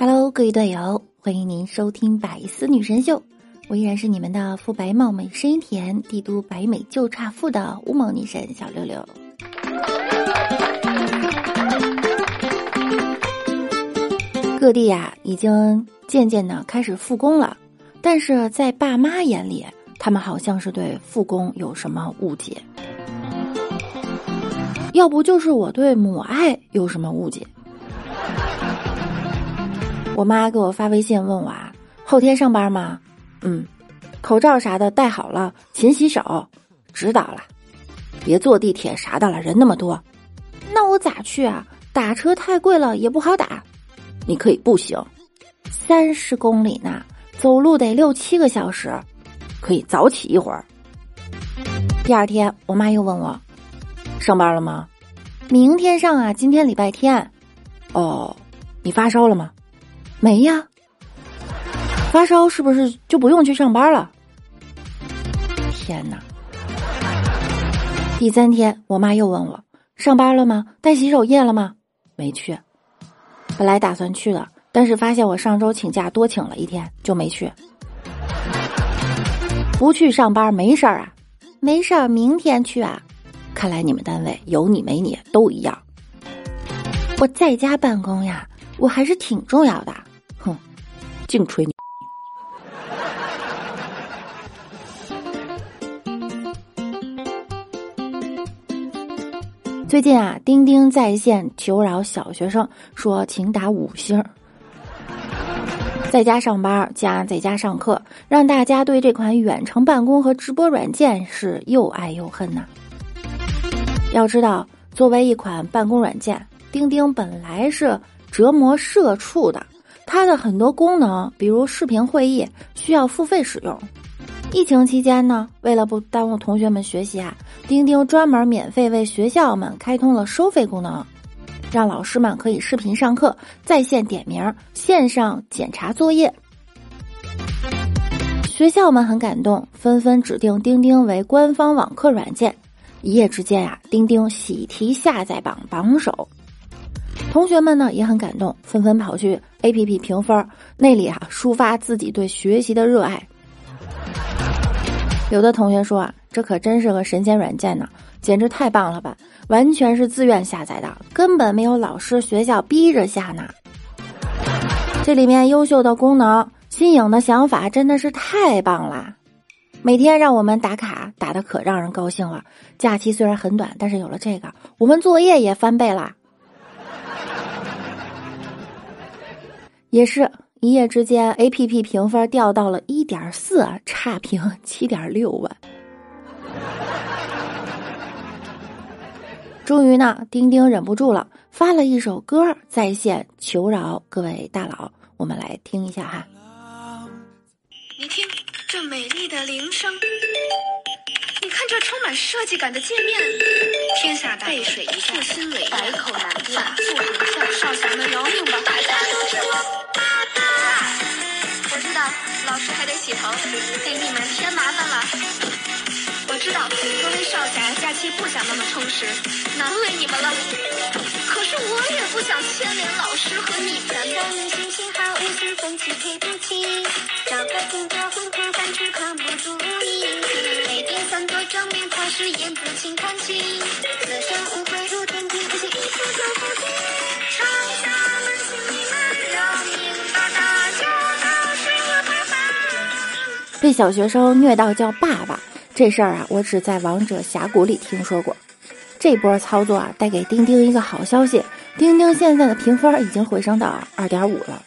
Hello，各位队友，欢迎您收听《百思女神秀》，我依然是你们的肤白貌美、声音甜、帝都白美就差富的乌蒙女神小六六。各地呀，已经渐渐的开始复工了，但是在爸妈眼里，他们好像是对复工有什么误解，要不就是我对母爱有什么误解。我妈给我发微信问我啊，后天上班吗？嗯，口罩啥的戴好了，勤洗手，知道了。别坐地铁啥的了，人那么多。那我咋去啊？打车太贵了，也不好打。你可以步行，三十公里呢，走路得六七个小时，可以早起一会儿。第二天，我妈又问我，上班了吗？明天上啊，今天礼拜天。哦，你发烧了吗？没呀，发烧是不是就不用去上班了？天哪！第三天，我妈又问我上班了吗？带洗手液了吗？没去。本来打算去的，但是发现我上周请假多请了一天，就没去。不去上班没事儿啊？没事儿，明天去啊。看来你们单位有你没你都一样。我在家办公呀，我还是挺重要的。净吹牛！最近啊，钉钉在线求饶小学生，说请打五星。在家上班加在家上课，让大家对这款远程办公和直播软件是又爱又恨呐。要知道，作为一款办公软件，钉钉本来是折磨社畜的。它的很多功能，比如视频会议，需要付费使用。疫情期间呢，为了不耽误同学们学习啊，钉钉专门免费为学校们开通了收费功能，让老师们可以视频上课、在线点名、线上检查作业。学校们很感动，纷纷指定钉钉为官方网课软件。一夜之间呀，钉钉喜提下载榜榜首。同学们呢也很感动，纷纷跑去 A P P 评分，那里啊抒发自己对学习的热爱。有的同学说啊，这可真是个神仙软件呢，简直太棒了吧！完全是自愿下载的，根本没有老师学校逼着下呢。这里面优秀的功能、新颖的想法真的是太棒啦！每天让我们打卡，打的可让人高兴了。假期虽然很短，但是有了这个，我们作业也翻倍啦。也是一夜之间，A P P 评分掉到了一点四，差评七点六万。终于呢，钉钉忍不住了，发了一首歌在线求饶各位大佬，我们来听一下哈。你听这美丽的铃声，看这充满设计感的界面，天下大背水一战，心为百口难辩，不可笑，少侠们饶命吧！大家都是我。老师还得洗头，给你们添麻烦了。知道各位少侠假期不想那么充实，难为你们了。可是我也不想牵连老师和你们。心情好，五十分七赔不起，找个工作混混饭吃可不足以。每天三做正面考试，言字请看清。此生无悔入天庭，不信一出就不行。少侠们，请你们饶命吧，大家。被小学生虐到叫爸爸这事儿啊，我只在王者峡谷里听说过。这波操作啊，带给钉钉一个好消息：钉钉现在的评分已经回升到二点五了。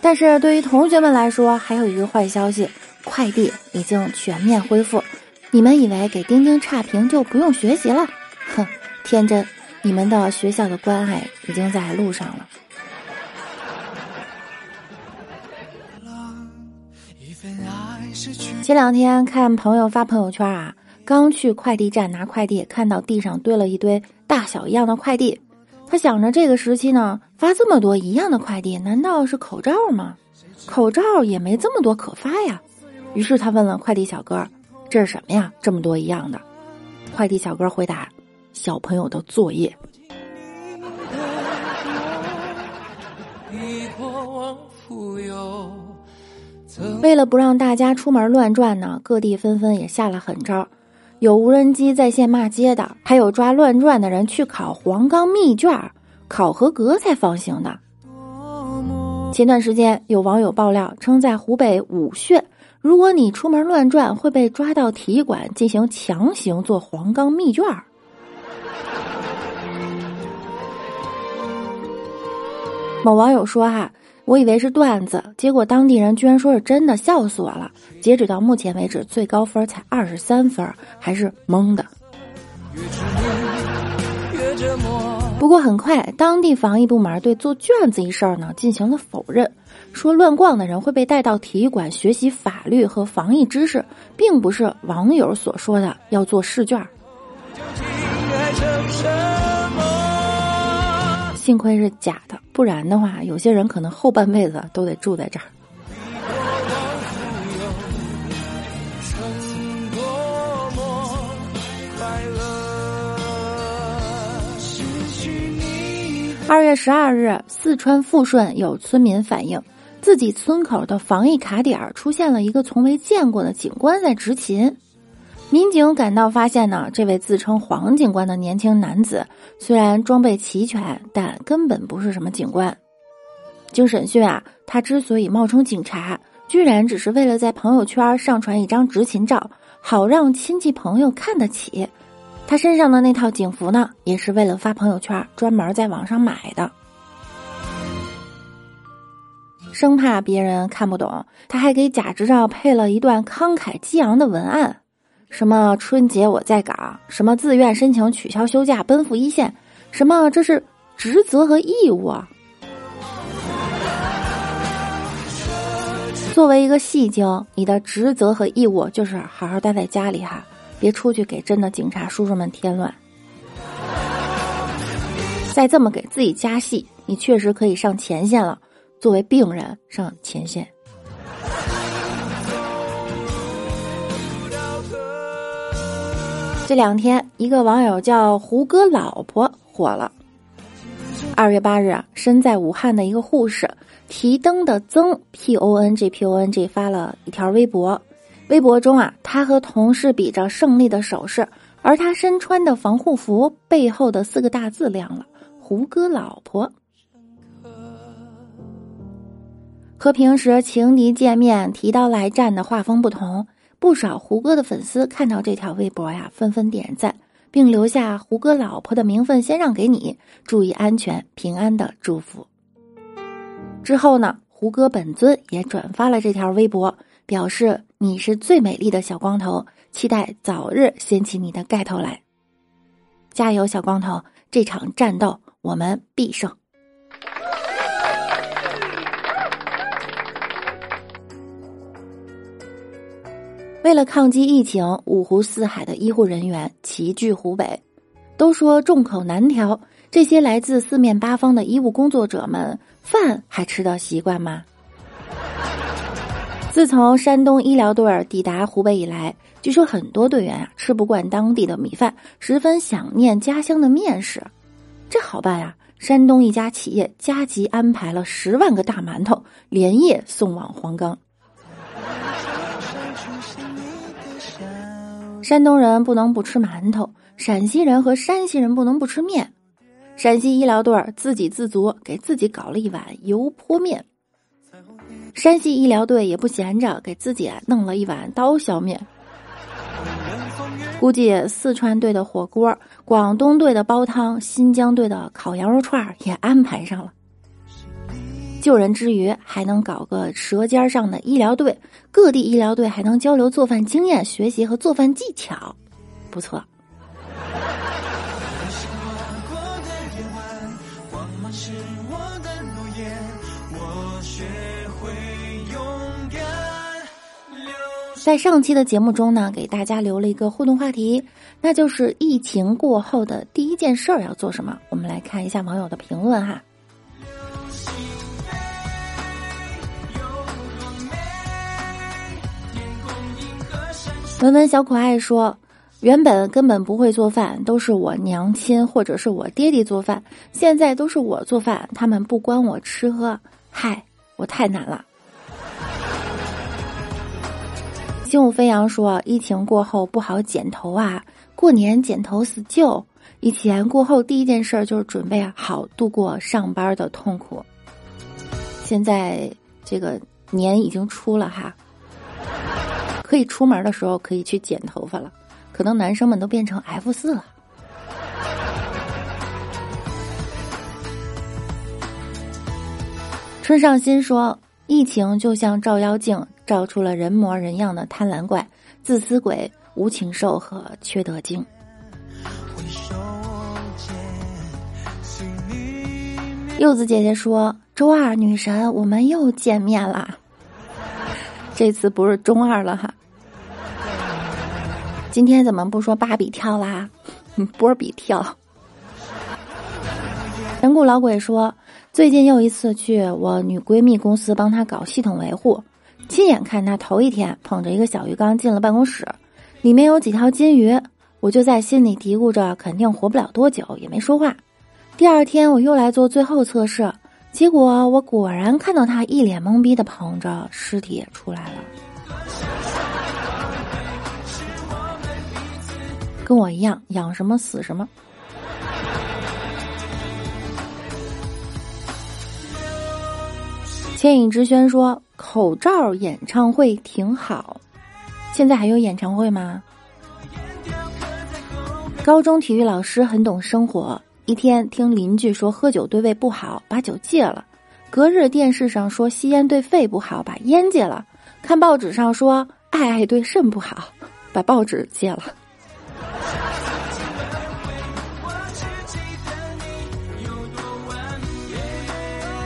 但是对于同学们来说，还有一个坏消息：快递已经全面恢复。你们以为给钉钉差评就不用学习了？哼，天真！你们的学校的关爱已经在路上了。前两天看朋友发朋友圈啊，刚去快递站拿快递，看到地上堆了一堆大小一样的快递。他想着这个时期呢，发这么多一样的快递，难道是口罩吗？口罩也没这么多可发呀。于是他问了快递小哥：“这是什么呀？这么多一样的？”快递小哥回答：“小朋友的作业。”为了不让大家出门乱转呢，各地纷纷也下了狠招，有无人机在线骂街的，还有抓乱转的人去考黄冈密卷，考合格才放行的。前段时间有网友爆料称，在湖北武穴，如果你出门乱转，会被抓到体育馆进行强行做黄冈密卷。某网友说：“哈。”我以为是段子，结果当地人居然说是真的，笑死我了。截止到目前为止，最高分才二十三分，还是蒙的。不过很快，当地防疫部门对做卷子一事儿呢进行了否认，说乱逛的人会被带到体育馆学习法律和防疫知识，并不是网友所说的要做试卷。幸亏是假的，不然的话，有些人可能后半辈子都得住在这儿。二月十二日，四川富顺有村民反映，自己村口的防疫卡点出现了一个从未见过的警官在执勤。民警赶到，发现呢，这位自称黄警官的年轻男子，虽然装备齐全，但根本不是什么警官。经审讯啊，他之所以冒充警察，居然只是为了在朋友圈上传一张执勤照，好让亲戚朋友看得起。他身上的那套警服呢，也是为了发朋友圈专门在网上买的。生怕别人看不懂，他还给假执照配了一段慷慨激昂的文案。什么春节我在岗？什么自愿申请取消休假奔赴一线？什么这是职责和义务啊？作为一个戏精，你的职责和义务就是好好待在家里哈，别出去给真的警察叔叔们添乱。再这么给自己加戏，你确实可以上前线了。作为病人上前线。这两天，一个网友叫胡歌老婆火了。二月八日啊，身在武汉的一个护士提灯的曾 P O N G P O N G 发了一条微博，微博中啊，他和同事比着胜利的手势，而他身穿的防护服背后的四个大字亮了：胡歌老婆。和平时情敌见面提刀来战的画风不同。不少胡歌的粉丝看到这条微博呀，纷纷点赞，并留下胡歌老婆的名分先让给你，注意安全平安的祝福。之后呢，胡歌本尊也转发了这条微博，表示你是最美丽的小光头，期待早日掀起你的盖头来，加油，小光头！这场战斗我们必胜。为了抗击疫情，五湖四海的医护人员齐聚湖北。都说众口难调，这些来自四面八方的医务工作者们，饭还吃得习惯吗？自从山东医疗队抵达湖北以来，据说很多队员啊吃不惯当地的米饭，十分想念家乡的面食。这好办呀，山东一家企业加急安排了十万个大馒头，连夜送往黄冈。山东人不能不吃馒头，陕西人和山西人不能不吃面。陕西医疗队自给自足，给自己搞了一碗油泼面。山西医疗队也不闲着，给自己弄了一碗刀削面。估计四川队的火锅、广东队的煲汤、新疆队的烤羊肉串也安排上了。救人之余，还能搞个舌尖上的医疗队，各地医疗队还能交流做饭经验、学习和做饭技巧，不错。在上期的节目中呢，给大家留了一个互动话题，那就是疫情过后的第一件事儿要做什么？我们来看一下网友的评论哈。文文小可爱说：“原本根本不会做饭，都是我娘亲或者是我爹爹做饭。现在都是我做饭，他们不管我吃喝。嗨，我太难了。心舞飞扬说：“疫情过后不好剪头啊，过年剪头死旧。以前过后第一件事就是准备好度过上班的痛苦。现在这个年已经出了哈，可以出门的时候可以去剪头发了。可能男生们都变成 F 四了。”春上心说：“疫情就像照妖镜。”照出了人模人样的贪婪怪、自私鬼、无情兽和缺德精。柚子姐姐说：“周二女神，我们又见面啦！这次不是中二了哈。今天怎么不说芭比跳啦？波比跳。”神谷老鬼说：“最近又一次去我女闺蜜公司帮她搞系统维护。”亲眼看她头一天捧着一个小鱼缸进了办公室，里面有几条金鱼，我就在心里嘀咕着，肯定活不了多久，也没说话。第二天我又来做最后测试，结果我果然看到他一脸懵逼的捧着尸体出来了，跟我一样，养什么死什么。千影之轩说。口罩演唱会挺好，现在还有演唱会吗？高中体育老师很懂生活，一天听邻居说喝酒对胃不好，把酒戒了；隔日电视上说吸烟对肺不好，把烟戒了；看报纸上说爱爱对肾不好，把报纸戒了。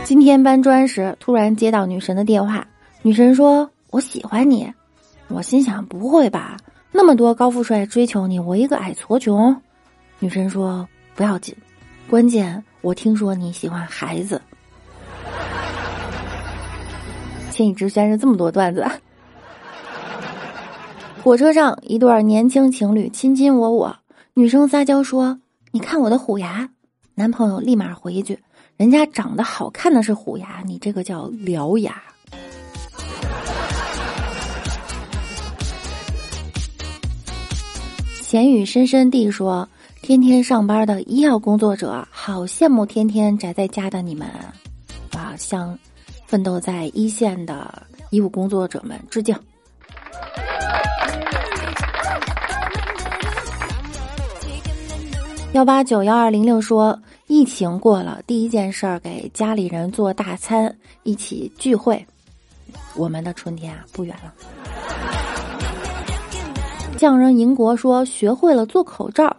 今天搬砖时，突然接到女神的电话。女神说：“我喜欢你。”我心想：“不会吧？那么多高富帅追求你，我一个矮矬穷。”女神说：“不要紧，关键我听说你喜欢孩子。”千里之轩是这么多段子。火车上，一对年轻情侣卿卿我我，女生撒娇说：“你看我的虎牙。”男朋友立马回一句。人家长得好看的是虎牙，你这个叫獠牙。闲语深深地说：“天天上班的医药工作者，好羡慕天天宅在家的你们，啊，向奋斗在一线的医务工作者们致敬。”幺八九幺二零六说。疫情过了，第一件事儿给家里人做大餐，一起聚会。我们的春天啊，不远了。匠人银国说学会了做口罩，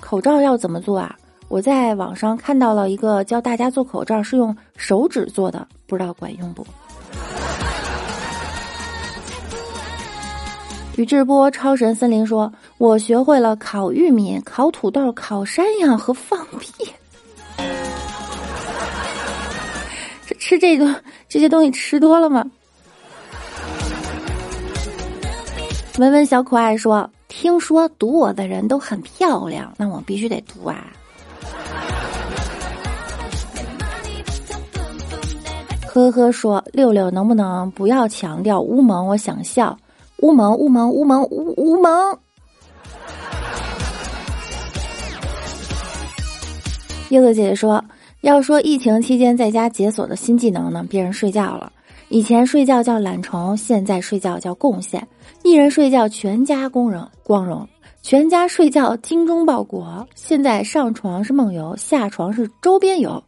口罩要怎么做啊？我在网上看到了一个教大家做口罩是用手指做的，不知道管用不？宇智波超神森林说，我学会了烤玉米、烤土豆、烤山羊和放屁。这吃这个这些东西吃多了吗？文文小可爱说：“听说读我的人都很漂亮，那我必须得读啊。”呵呵说：“六六能不能不要强调乌蒙？我想笑，乌蒙乌蒙乌蒙乌乌蒙。”柚子姐姐说。要说疫情期间在家解锁的新技能呢，别人睡觉了。以前睡觉叫懒虫，现在睡觉叫贡献。一人睡觉，全家光荣光荣；全家睡觉，精忠报国。现在上床是梦游，下床是周边游，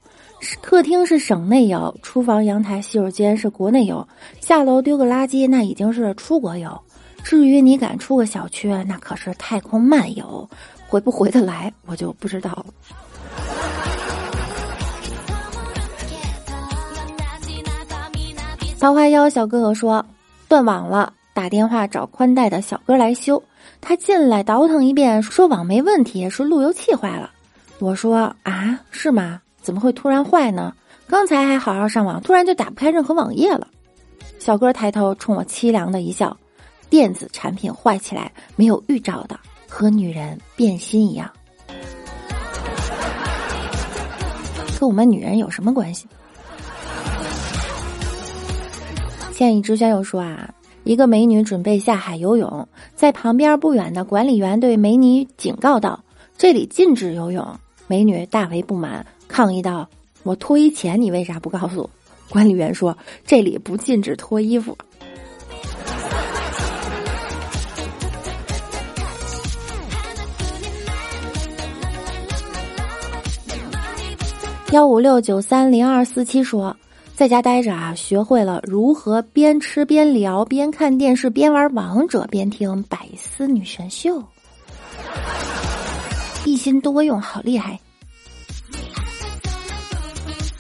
客厅是省内游，厨房、阳台、洗手间是国内游，下楼丢个垃圾那已经是出国游。至于你敢出个小区，那可是太空漫游，回不回得来我就不知道了。桃花妖小哥哥说：“断网了，打电话找宽带的小哥来修。他进来倒腾一遍，说网没问题，是路由器坏了。我说啊，是吗？怎么会突然坏呢？刚才还好好上网，突然就打不开任何网页了。”小哥抬头冲我凄凉的一笑：“电子产品坏起来没有预兆的，和女人变心一样。和我们女人有什么关系？”建议之轩又说啊，一个美女准备下海游泳，在旁边不远的管理员对美女警告道：“这里禁止游泳。”美女大为不满，抗议道：“我脱衣前你为啥不告诉我？”管理员说：“这里不禁止脱衣服。”幺五六九三零二四七说，在家待着啊，学会了如何边吃边聊，边看电视边玩王者，边听百思女神秀，一心多用，好厉害！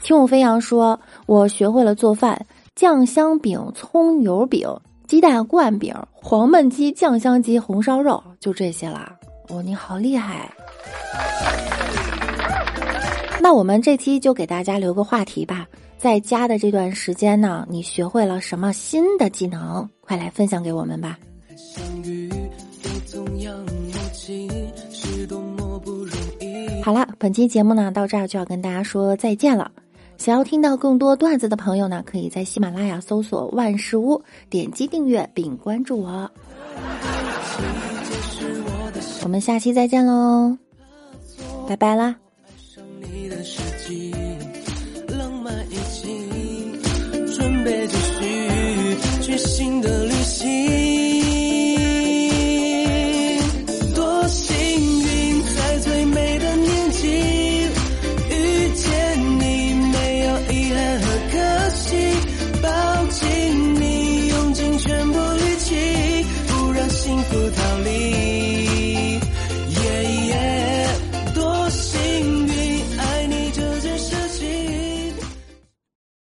听我飞扬说，我学会了做饭：酱香饼、葱油饼、鸡蛋灌饼、黄焖鸡、酱香鸡、红烧肉，就这些啦。哦，你好厉害！那我们这期就给大家留个话题吧，在家的这段时间呢，你学会了什么新的技能？快来分享给我们吧。好了，本期节目呢到这儿就要跟大家说再见了。想要听到更多段子的朋友呢，可以在喜马拉雅搜索万事屋，点击订阅并关注我。我们下期再见喽，拜拜啦。你的世界，浪漫已经准备继续，去新的旅行。